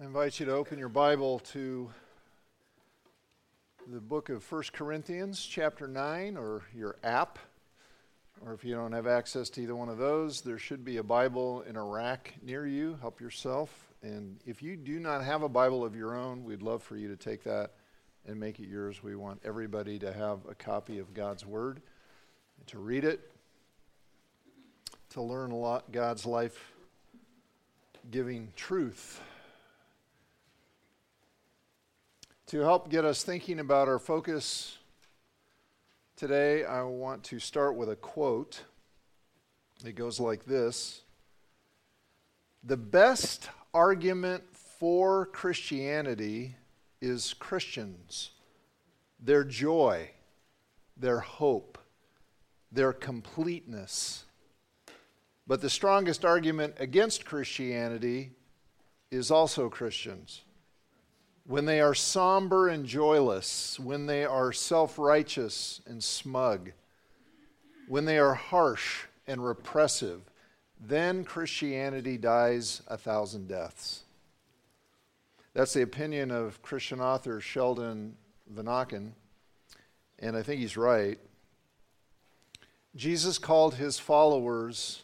I invite you to open your Bible to the book of 1 Corinthians, chapter 9, or your app. Or if you don't have access to either one of those, there should be a Bible in a rack near you. Help yourself. And if you do not have a Bible of your own, we'd love for you to take that and make it yours. We want everybody to have a copy of God's Word, to read it, to learn a lot God's life giving truth. To help get us thinking about our focus today, I want to start with a quote. It goes like this The best argument for Christianity is Christians, their joy, their hope, their completeness. But the strongest argument against Christianity is also Christians when they are somber and joyless, when they are self righteous and smug, when they are harsh and repressive, then Christianity dies a thousand deaths. That's the opinion of Christian author Sheldon Vanauken, and I think he's right. Jesus called his followers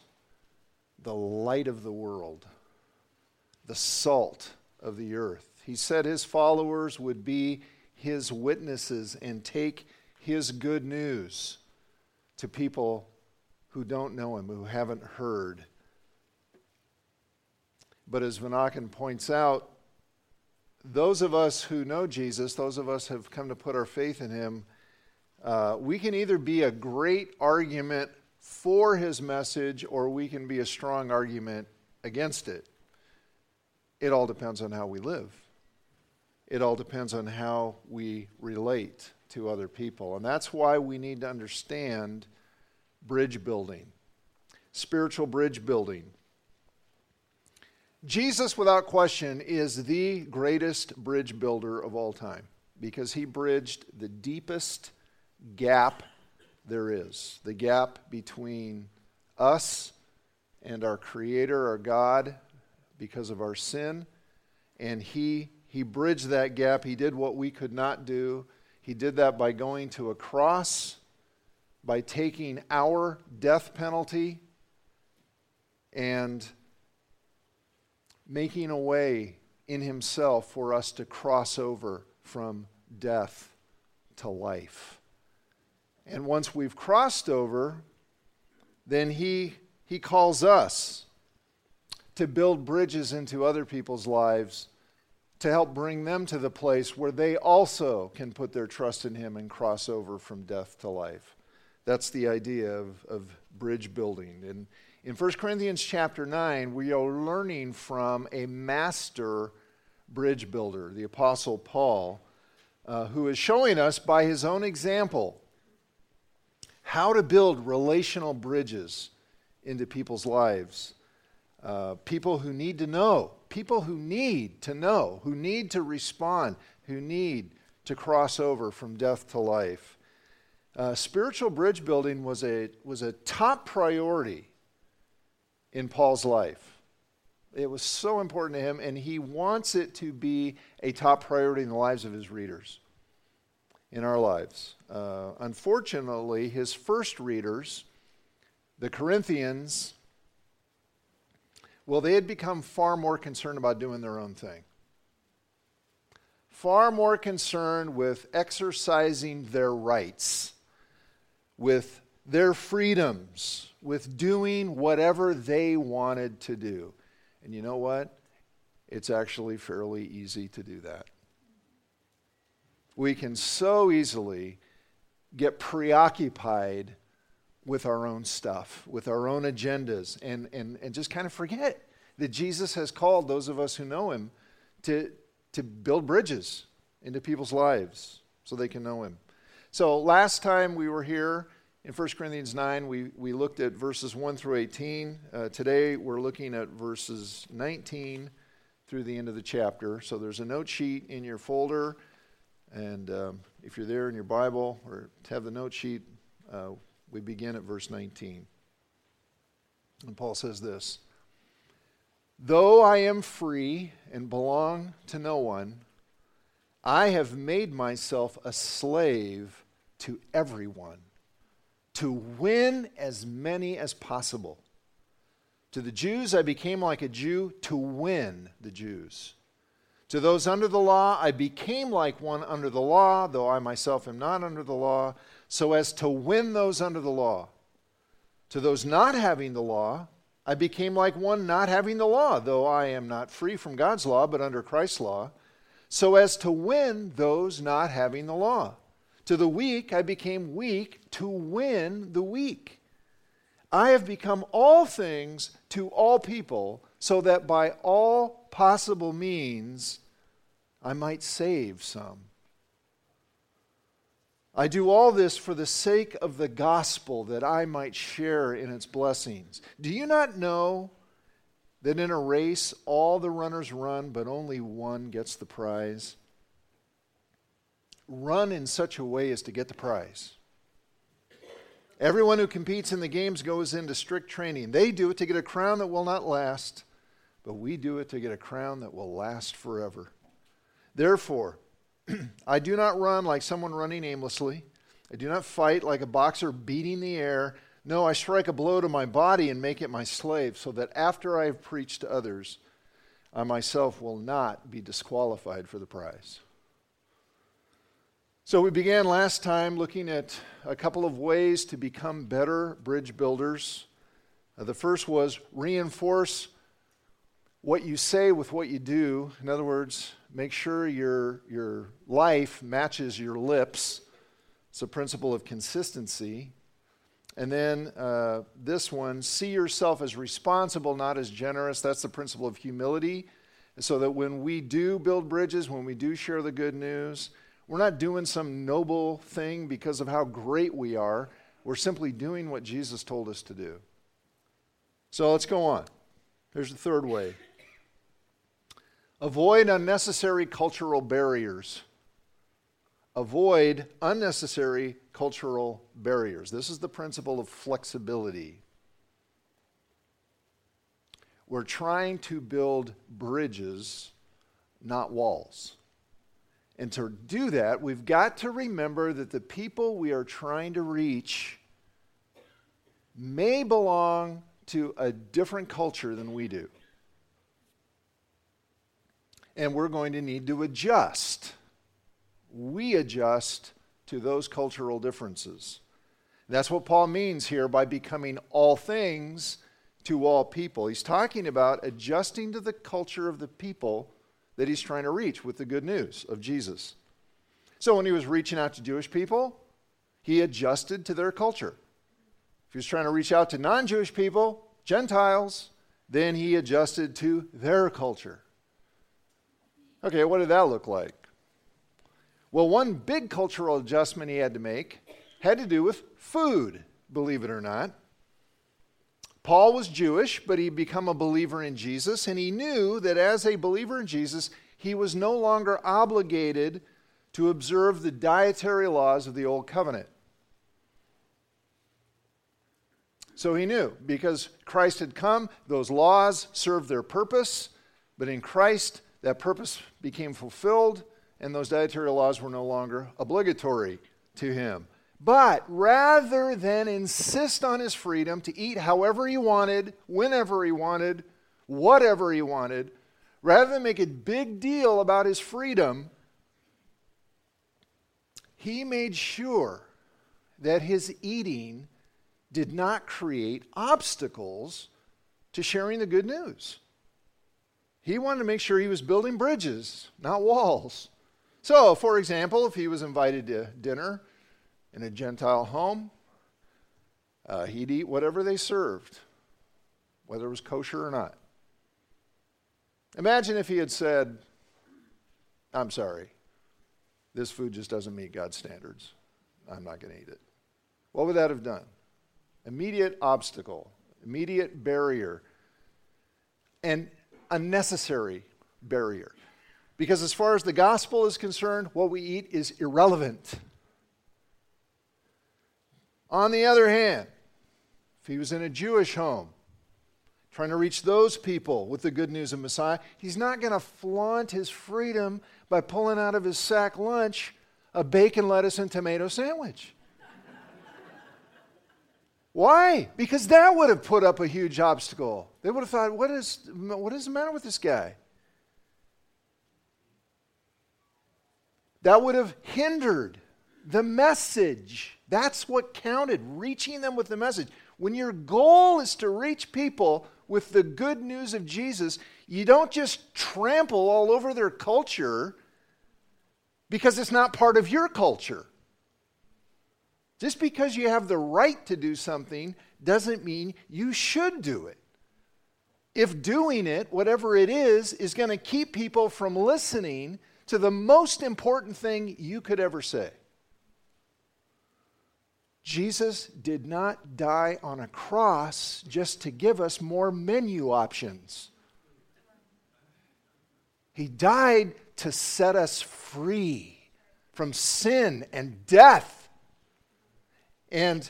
the light of the world, the salt of the earth. He said his followers would be his witnesses and take his good news to people who don't know him, who haven't heard. But as Vanauken points out, those of us who know Jesus, those of us who have come to put our faith in him, uh, we can either be a great argument for his message or we can be a strong argument against it. It all depends on how we live it all depends on how we relate to other people. And that's why we need to understand bridge building, spiritual bridge building. Jesus, without question, is the greatest bridge builder of all time because he bridged the deepest gap there is the gap between us and our Creator, our God, because of our sin. And he he bridged that gap. He did what we could not do. He did that by going to a cross, by taking our death penalty, and making a way in Himself for us to cross over from death to life. And once we've crossed over, then He, he calls us to build bridges into other people's lives to help bring them to the place where they also can put their trust in Him and cross over from death to life. That's the idea of, of bridge building. And in 1 Corinthians chapter 9, we are learning from a master bridge builder, the Apostle Paul, uh, who is showing us by his own example how to build relational bridges into people's lives. Uh, people who need to know, people who need to know, who need to respond, who need to cross over from death to life. Uh, spiritual bridge building was a, was a top priority in Paul's life. It was so important to him, and he wants it to be a top priority in the lives of his readers, in our lives. Uh, unfortunately, his first readers, the Corinthians, well, they had become far more concerned about doing their own thing, far more concerned with exercising their rights, with their freedoms, with doing whatever they wanted to do. And you know what? It's actually fairly easy to do that. We can so easily get preoccupied with our own stuff, with our own agendas, and, and, and just kind of forget that Jesus has called those of us who know him to, to build bridges into people's lives so they can know him. So last time we were here in 1 Corinthians 9, we, we looked at verses 1 through 18. Uh, today we're looking at verses 19 through the end of the chapter. So there's a note sheet in your folder. And um, if you're there in your Bible or have the note sheet, uh, we begin at verse 19. And Paul says this Though I am free and belong to no one, I have made myself a slave to everyone to win as many as possible. To the Jews, I became like a Jew to win the Jews. To those under the law, I became like one under the law, though I myself am not under the law, so as to win those under the law. To those not having the law, I became like one not having the law, though I am not free from God's law, but under Christ's law, so as to win those not having the law. To the weak, I became weak to win the weak. I have become all things to all people, so that by all possible means I might save some. I do all this for the sake of the gospel, that I might share in its blessings. Do you not know that in a race all the runners run, but only one gets the prize? Run in such a way as to get the prize. Everyone who competes in the games goes into strict training. They do it to get a crown that will not last, but we do it to get a crown that will last forever. Therefore, I do not run like someone running aimlessly. I do not fight like a boxer beating the air. No, I strike a blow to my body and make it my slave, so that after I have preached to others, I myself will not be disqualified for the prize. So, we began last time looking at a couple of ways to become better bridge builders. Uh, the first was reinforce what you say with what you do. In other words, make sure your, your life matches your lips. It's a principle of consistency. And then uh, this one, see yourself as responsible, not as generous. That's the principle of humility. So that when we do build bridges, when we do share the good news, we're not doing some noble thing because of how great we are. We're simply doing what Jesus told us to do. So let's go on. Here's the third way avoid unnecessary cultural barriers. Avoid unnecessary cultural barriers. This is the principle of flexibility. We're trying to build bridges, not walls. And to do that, we've got to remember that the people we are trying to reach may belong to a different culture than we do. And we're going to need to adjust. We adjust to those cultural differences. That's what Paul means here by becoming all things to all people. He's talking about adjusting to the culture of the people that he's trying to reach with the good news of Jesus. So when he was reaching out to Jewish people, he adjusted to their culture. If he was trying to reach out to non Jewish people, Gentiles, then he adjusted to their culture. Okay, what did that look like? Well, one big cultural adjustment he had to make had to do with food, believe it or not. Paul was Jewish, but he'd become a believer in Jesus, and he knew that as a believer in Jesus, he was no longer obligated to observe the dietary laws of the Old Covenant. So he knew because Christ had come, those laws served their purpose, but in Christ, that purpose became fulfilled, and those dietary laws were no longer obligatory to him. But rather than insist on his freedom to eat however he wanted, whenever he wanted, whatever he wanted, rather than make a big deal about his freedom, he made sure that his eating did not create obstacles to sharing the good news. He wanted to make sure he was building bridges, not walls. So, for example, if he was invited to dinner, in a Gentile home, uh, he'd eat whatever they served, whether it was kosher or not. Imagine if he had said, I'm sorry, this food just doesn't meet God's standards. I'm not going to eat it. What would that have done? Immediate obstacle, immediate barrier, and unnecessary barrier. Because as far as the gospel is concerned, what we eat is irrelevant. On the other hand, if he was in a Jewish home, trying to reach those people with the good news of Messiah. He's not going to flaunt his freedom by pulling out of his sack lunch a bacon, lettuce, and tomato sandwich. Why? Because that would have put up a huge obstacle. They would have thought, what is, what is the matter with this guy? That would have hindered the message. That's what counted, reaching them with the message. When your goal is to reach people with the good news of Jesus, you don't just trample all over their culture because it's not part of your culture. Just because you have the right to do something doesn't mean you should do it. If doing it, whatever it is, is going to keep people from listening to the most important thing you could ever say. Jesus did not die on a cross just to give us more menu options. He died to set us free from sin and death. And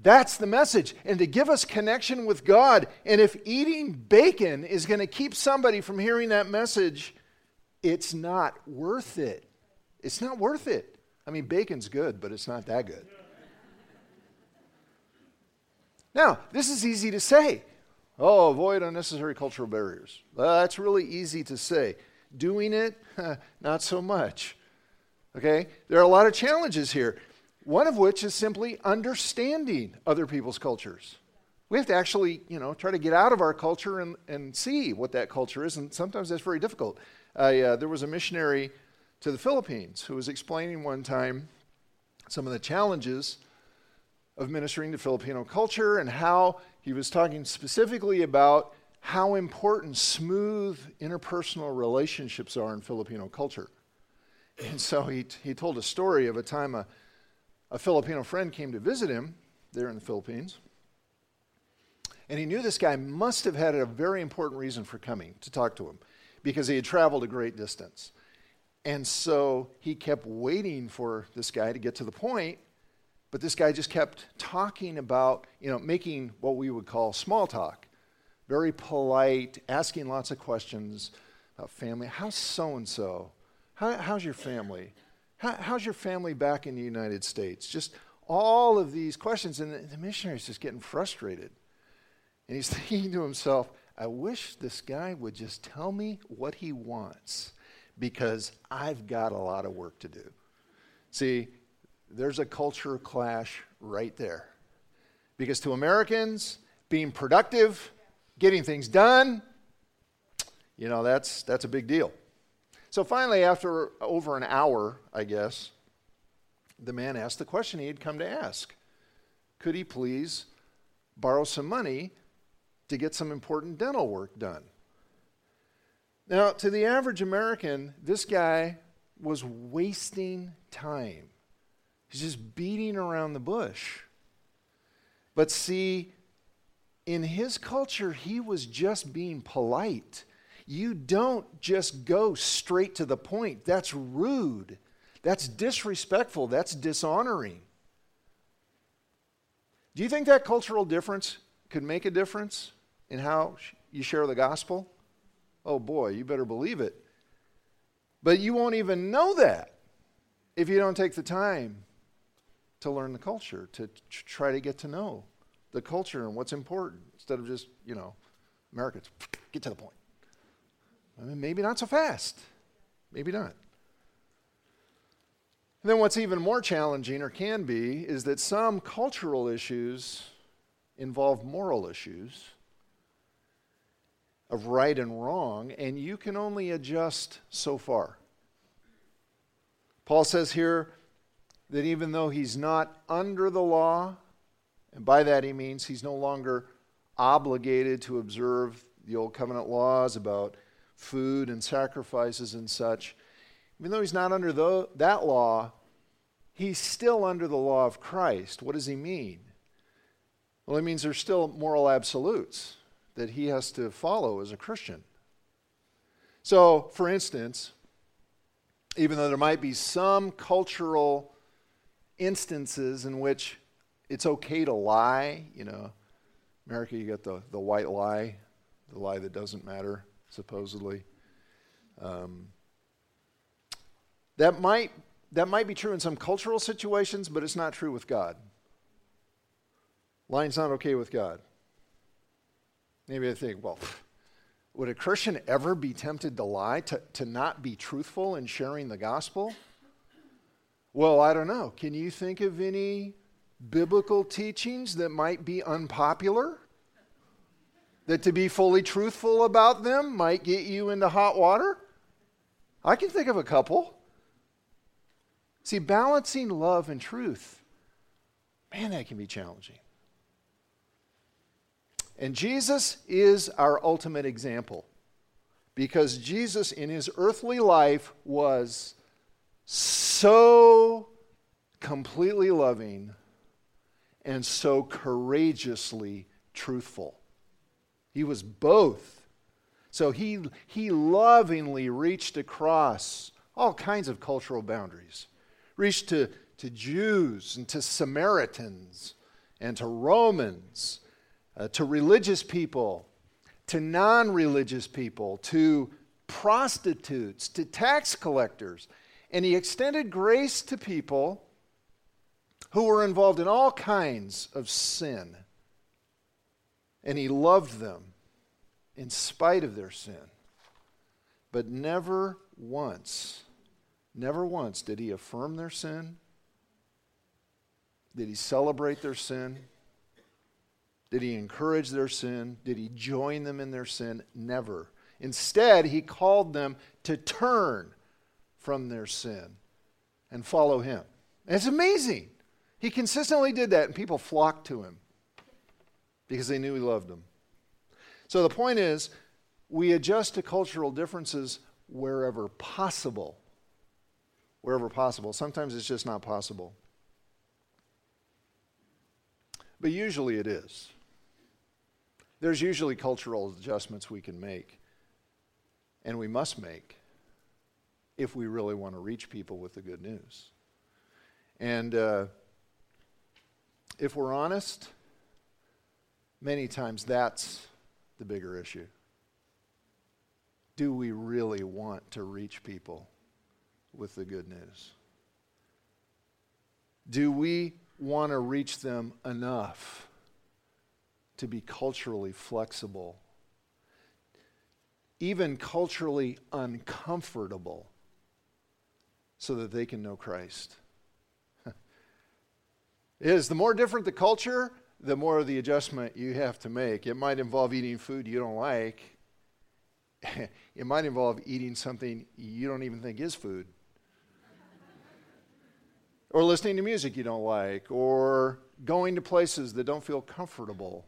that's the message. And to give us connection with God. And if eating bacon is going to keep somebody from hearing that message, it's not worth it. It's not worth it. I mean, bacon's good, but it's not that good. Now, this is easy to say. Oh, avoid unnecessary cultural barriers. That's really easy to say. Doing it, not so much. Okay? There are a lot of challenges here, one of which is simply understanding other people's cultures. We have to actually, you know, try to get out of our culture and, and see what that culture is, and sometimes that's very difficult. I, uh, there was a missionary to the Philippines who was explaining one time some of the challenges of ministering to Filipino culture and how he was talking specifically about how important smooth interpersonal relationships are in Filipino culture. And so he, he told a story of a time a, a Filipino friend came to visit him there in the Philippines. And he knew this guy must have had a very important reason for coming to talk to him because he had traveled a great distance. And so he kept waiting for this guy to get to the point, but this guy just kept talking about, you know, making what we would call small talk. Very polite, asking lots of questions about family. How's so and so? How's your family? How, how's your family back in the United States? Just all of these questions. And the, the missionary's just getting frustrated. And he's thinking to himself, I wish this guy would just tell me what he wants because I've got a lot of work to do. See, there's a culture clash right there. Because to Americans, being productive, getting things done, you know, that's, that's a big deal. So finally, after over an hour, I guess, the man asked the question he had come to ask Could he please borrow some money to get some important dental work done? Now, to the average American, this guy was wasting time. He's just beating around the bush. But see, in his culture, he was just being polite. You don't just go straight to the point. That's rude. That's disrespectful. That's dishonoring. Do you think that cultural difference could make a difference in how you share the gospel? Oh boy, you better believe it. But you won't even know that if you don't take the time to learn the culture, to try to get to know the culture and what's important instead of just, you know, Americans, get to the point. I mean, maybe not so fast. Maybe not. And then what's even more challenging, or can be, is that some cultural issues involve moral issues of right and wrong, and you can only adjust so far. Paul says here that even though he's not under the law, and by that he means he's no longer obligated to observe the old covenant laws about food and sacrifices and such. Even though he's not under the, that law, he's still under the law of Christ. What does he mean? Well, it means there's still moral absolutes that he has to follow as a Christian. So, for instance, even though there might be some cultural instances in which it's okay to lie, you know, America, you got the, the white lie, the lie that doesn't matter, supposedly. Um, that might that might be true in some cultural situations, but it's not true with God. Lying's not okay with God. Maybe I think, well, would a Christian ever be tempted to lie, to, to not be truthful in sharing the gospel? Well, I don't know. Can you think of any biblical teachings that might be unpopular? That to be fully truthful about them might get you into hot water? I can think of a couple. See, balancing love and truth, man, that can be challenging. And Jesus is our ultimate example because Jesus, in his earthly life, was so completely loving and so courageously truthful. He was both. So he, he lovingly reached across all kinds of cultural boundaries, reached to, to Jews and to Samaritans and to Romans, uh, to religious people, to non religious people, to prostitutes, to tax collectors. And he extended grace to people who were involved in all kinds of sin. And he loved them in spite of their sin. But never once, never once did he affirm their sin. Did he celebrate their sin? Did he encourage their sin? Did he join them in their sin? Never. Instead, he called them to turn from their sin and follow him. And it's amazing. He consistently did that, and people flocked to him because they knew he loved them. So the point is, we adjust to cultural differences wherever possible. Wherever possible. Sometimes it's just not possible. But usually it is. There's usually cultural adjustments we can make, and we must make if we really want to reach people with the good news. And uh, if we're honest, many times that's the bigger issue. Do we really want to reach people with the good news? Do we want to reach them enough to be culturally flexible, even culturally uncomfortable? so that they can know Christ. is the more different the culture, the more of the adjustment you have to make. It might involve eating food you don't like. it might involve eating something you don't even think is food. or listening to music you don't like, or going to places that don't feel comfortable,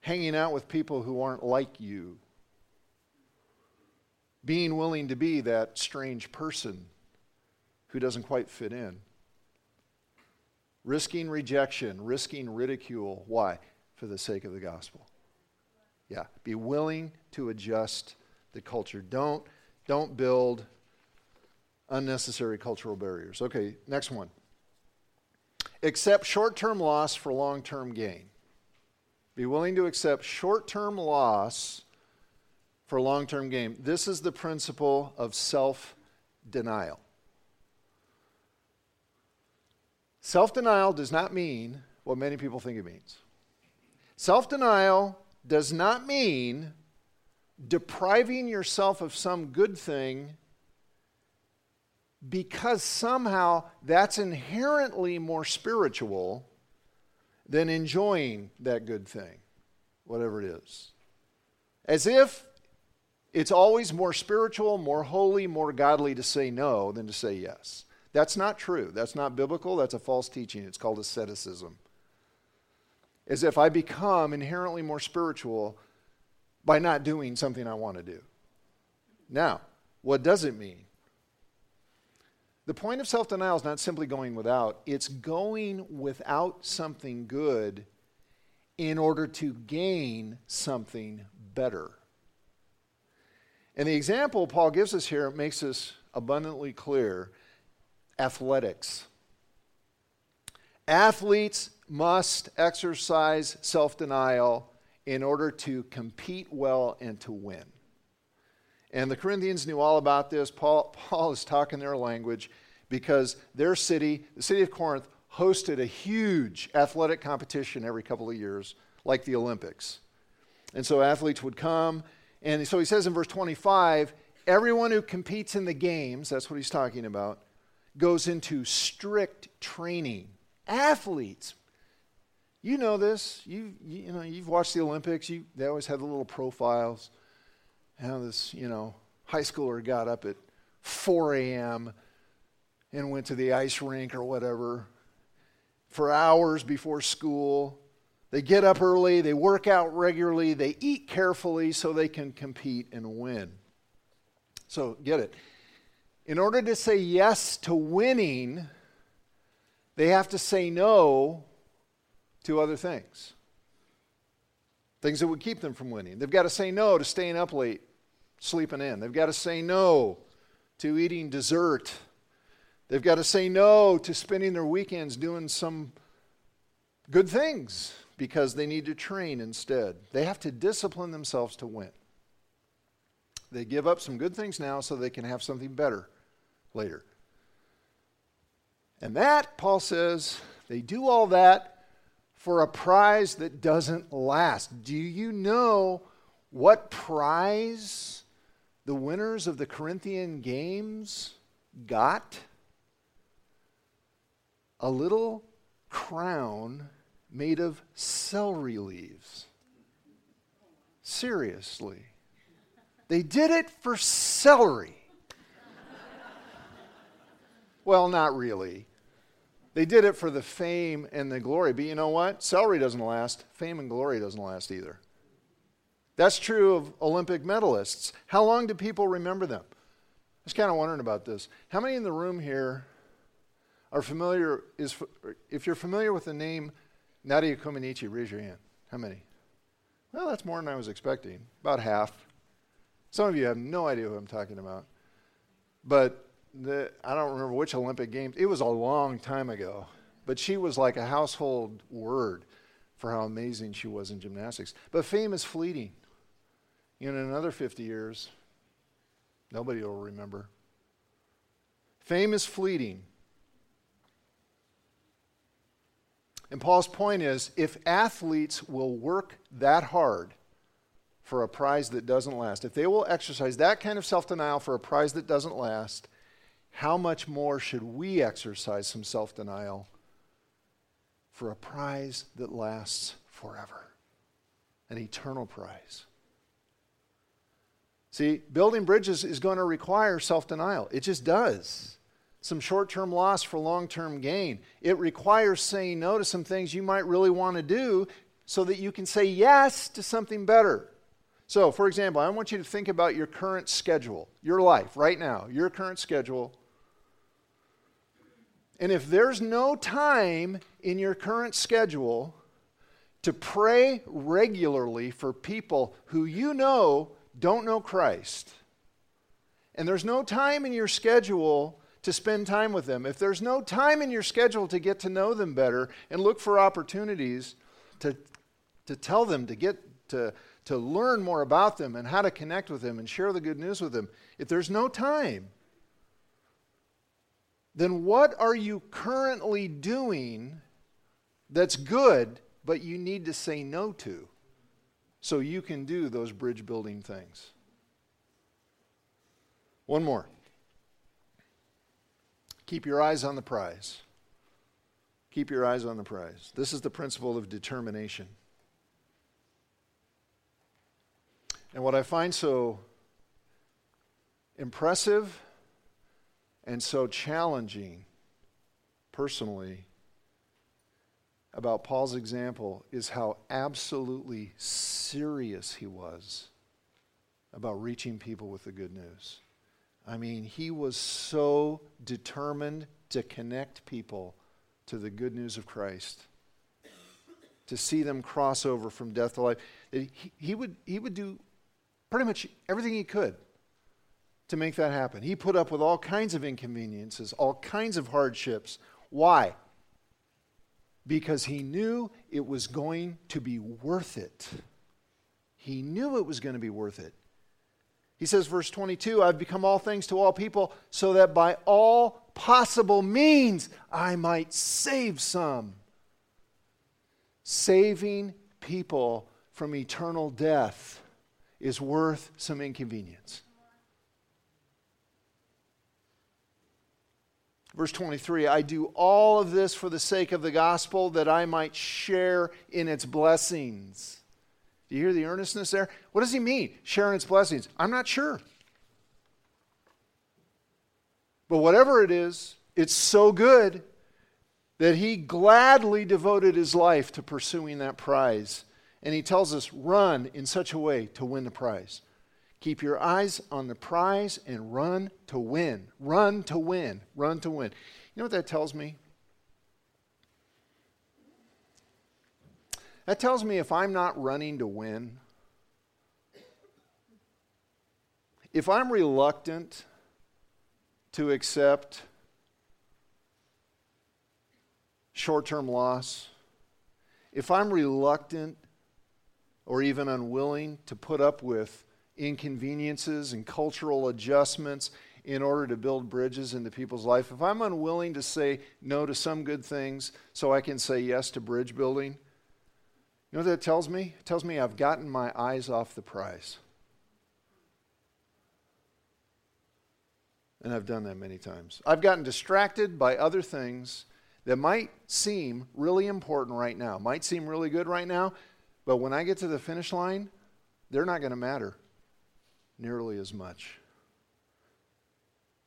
hanging out with people who aren't like you being willing to be that strange person who doesn't quite fit in. Risking rejection, risking ridicule. Why? For the sake of the gospel. Yeah, be willing to adjust the culture. Don't, don't build unnecessary cultural barriers. Okay, next one. Accept short term loss for long term gain. Be willing to accept short term loss for long term gain. This is the principle of self denial. Self denial does not mean what many people think it means. Self denial does not mean depriving yourself of some good thing because somehow that's inherently more spiritual than enjoying that good thing, whatever it is. As if it's always more spiritual, more holy, more godly to say no than to say yes. That's not true. That's not biblical. That's a false teaching. It's called asceticism. As if I become inherently more spiritual by not doing something I want to do. Now, what does it mean? The point of self denial is not simply going without, it's going without something good in order to gain something better. And the example Paul gives us here makes this abundantly clear athletics. Athletes must exercise self denial in order to compete well and to win. And the Corinthians knew all about this. Paul, Paul is talking their language because their city, the city of Corinth, hosted a huge athletic competition every couple of years, like the Olympics. And so athletes would come. And so he says in verse 25 everyone who competes in the games, that's what he's talking about, goes into strict training. Athletes, you know this. You, you, you know, you've watched the Olympics. You, they always have the little profiles. How this, you know, high schooler got up at 4 a.m. and went to the ice rink or whatever for hours before school. They get up early, they work out regularly, they eat carefully so they can compete and win. So, get it. In order to say yes to winning, they have to say no to other things. Things that would keep them from winning. They've got to say no to staying up late, sleeping in. They've got to say no to eating dessert. They've got to say no to spending their weekends doing some good things because they need to train instead. They have to discipline themselves to win. They give up some good things now so they can have something better later. And that, Paul says, they do all that for a prize that doesn't last. Do you know what prize the winners of the Corinthian Games got? A little crown made of celery leaves. Seriously. They did it for celery. Well, not really. They did it for the fame and the glory. But you know what? Celery doesn't last. Fame and glory doesn't last either. That's true of Olympic medalists. How long do people remember them? I was kind of wondering about this. How many in the room here are familiar is if you're familiar with the name Nadia Comaneci, raise your hand. How many? Well, that's more than I was expecting. About half. Some of you have no idea who I'm talking about. But the, I don't remember which Olympic Games. It was a long time ago. But she was like a household word for how amazing she was in gymnastics. But fame is fleeting. In another 50 years, nobody will remember. Fame is fleeting. And Paul's point is if athletes will work that hard for a prize that doesn't last, if they will exercise that kind of self denial for a prize that doesn't last, how much more should we exercise some self denial for a prize that lasts forever? An eternal prize. See, building bridges is going to require self denial. It just does some short term loss for long term gain. It requires saying no to some things you might really want to do so that you can say yes to something better. So, for example, I want you to think about your current schedule, your life right now, your current schedule. And if there's no time in your current schedule to pray regularly for people who you know don't know Christ, and there's no time in your schedule to spend time with them, if there's no time in your schedule to get to know them better and look for opportunities to, to tell them, to get to, to learn more about them and how to connect with them and share the good news with them, if there's no time, then what are you currently doing that's good, but you need to say no to so you can do those bridge building things? One more. Keep your eyes on the prize. Keep your eyes on the prize. This is the principle of determination. And what I find so impressive and so challenging personally about Paul's example is how absolutely serious he was about reaching people with the good news. I mean, he was so determined to connect people to the good news of Christ, to see them cross over from death to life. He, he, would, he would do pretty much everything he could to make that happen. He put up with all kinds of inconveniences, all kinds of hardships. Why? because he knew it was going to be worth it. He knew it was going to be worth it. He says, verse 22 I've become all things to all people, so that by all possible means I might save some. Saving people from eternal death is worth some inconvenience. Verse 23 I do all of this for the sake of the gospel that I might share in its blessings. Do you hear the earnestness there? What does he mean, share in its blessings? I'm not sure. But whatever it is, it's so good that he gladly devoted his life to pursuing that prize. And he tells us, run in such a way to win the prize. Keep your eyes on the prize and run to win. Run to win. Run to win. You know what that tells me? That tells me if I'm not running to win, if I'm reluctant to accept short term loss, if I'm reluctant or even unwilling to put up with inconveniences and cultural adjustments in order to build bridges into people's life, if I'm unwilling to say no to some good things so I can say yes to bridge building, you know what that tells me? It tells me I've gotten my eyes off the prize. And I've done that many times. I've gotten distracted by other things that might seem really important right now, might seem really good right now, but when I get to the finish line, they're not going to matter nearly as much.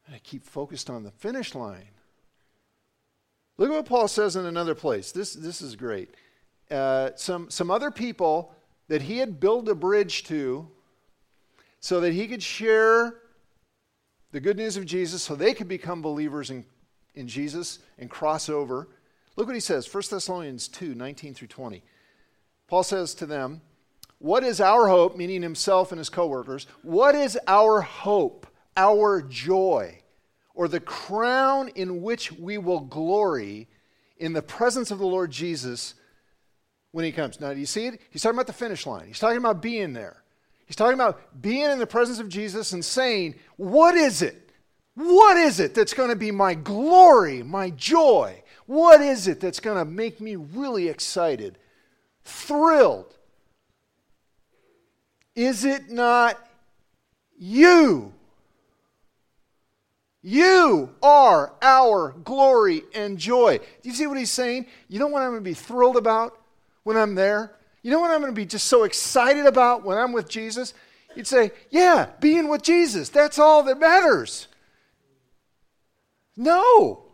And I keep focused on the finish line. Look at what Paul says in another place. This, this is great. Uh, some, some other people that he had built a bridge to so that he could share the good news of Jesus so they could become believers in, in Jesus and cross over. Look what he says 1 Thessalonians 2 19 through 20. Paul says to them, What is our hope, meaning himself and his coworkers? What is our hope, our joy, or the crown in which we will glory in the presence of the Lord Jesus when he comes? Now, do you see it? He's talking about the finish line, he's talking about being there. He's talking about being in the presence of Jesus and saying, What is it? What is it that's going to be my glory, my joy? What is it that's going to make me really excited? thrilled. Is it not you? You are our glory and joy. Do you see what he's saying? You know what I'm going to be thrilled about when I'm there? You know what I'm going to be just so excited about when I'm with Jesus? You'd say, Yeah, being with Jesus. That's all that matters. No.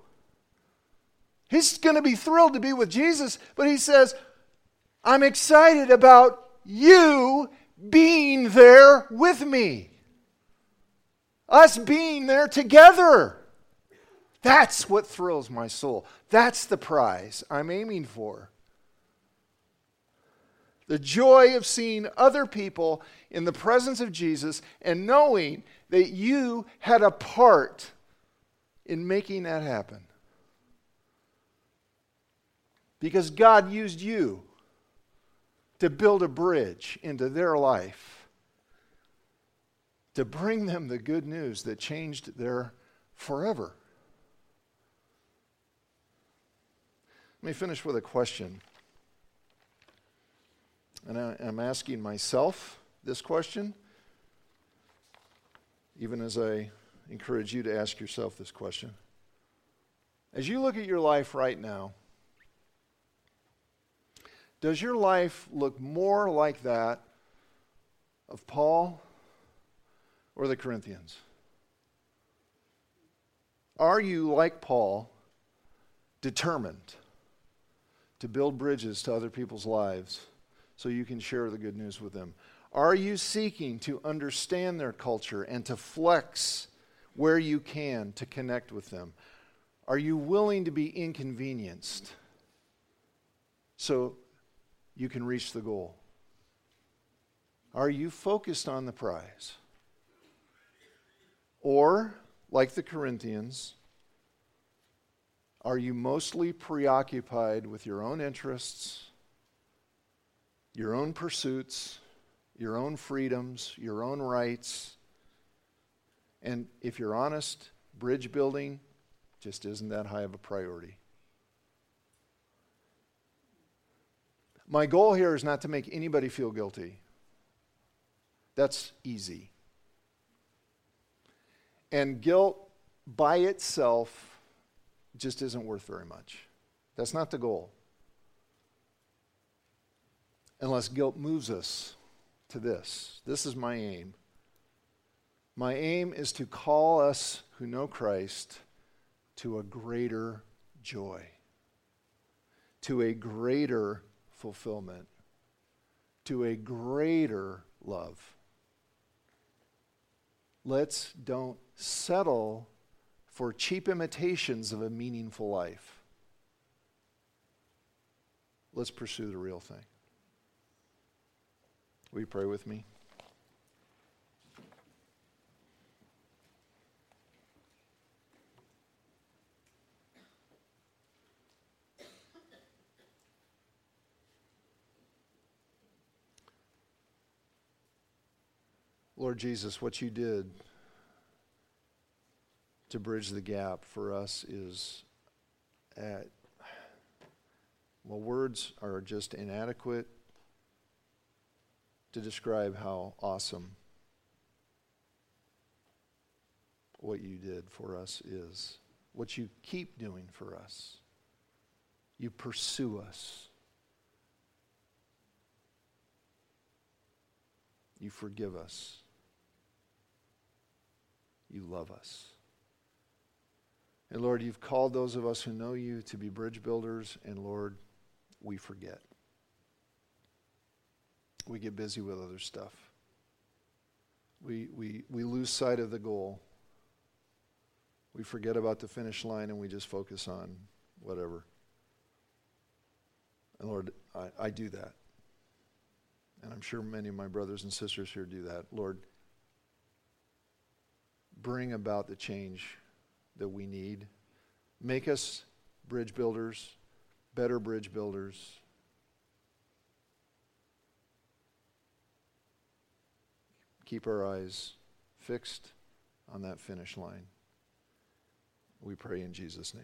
He's going to be thrilled to be with Jesus, but he says, I'm excited about you being there with me. Us being there together. That's what thrills my soul. That's the prize I'm aiming for. The joy of seeing other people in the presence of Jesus and knowing that you had a part in making that happen. Because God used you to build a bridge into their life, to bring them the good news that changed their forever. Let me finish with a question. And I, am asking myself this question, even as I encourage you to ask yourself this question. As you look at your life right now, does your life look more like that of Paul or the Corinthians? Are you, like Paul, determined to build bridges to other people's lives so you can share the good news with them? Are you seeking to understand their culture and to flex where you can to connect with them? Are you willing to be inconvenienced so you can reach the goal? Are you focused on the prize? Or, like the Corinthians, Are you mostly preoccupied with your own interests, your own pursuits, your own freedoms, your own rights? And if you're honest, bridge building just isn't that high of a priority. My goal here is not to make anybody feel guilty. That's easy. And guilt by itself just isn't worth very much. That's not the goal. Unless guilt moves us to this. This is my aim. My aim is to call us who know Christ to a greater joy, to a greater fulfillment, to a greater love. Let's don't settle for cheap imitations of a meaningful life. Let's pursue the real thing. Will you pray with me? Lord Jesus, what you did to bridge the gap for us is at, well, words are just inadequate to describe how awesome what you did for us is, what you keep doing for us. You pursue us. You forgive us. You love us. And Lord, you've called those of us who know you to be bridge builders, and Lord, we forget. We get busy with other stuff. We, we, we lose sight of the goal. We forget about the finish line and we just focus on whatever. And Lord, I, I do that. And I'm sure many of my brothers and sisters here do that. Lord, bring about the change that we need. Make us bridge builders, better bridge builders. Keep our eyes fixed on that finish line. We pray in Jesus' name.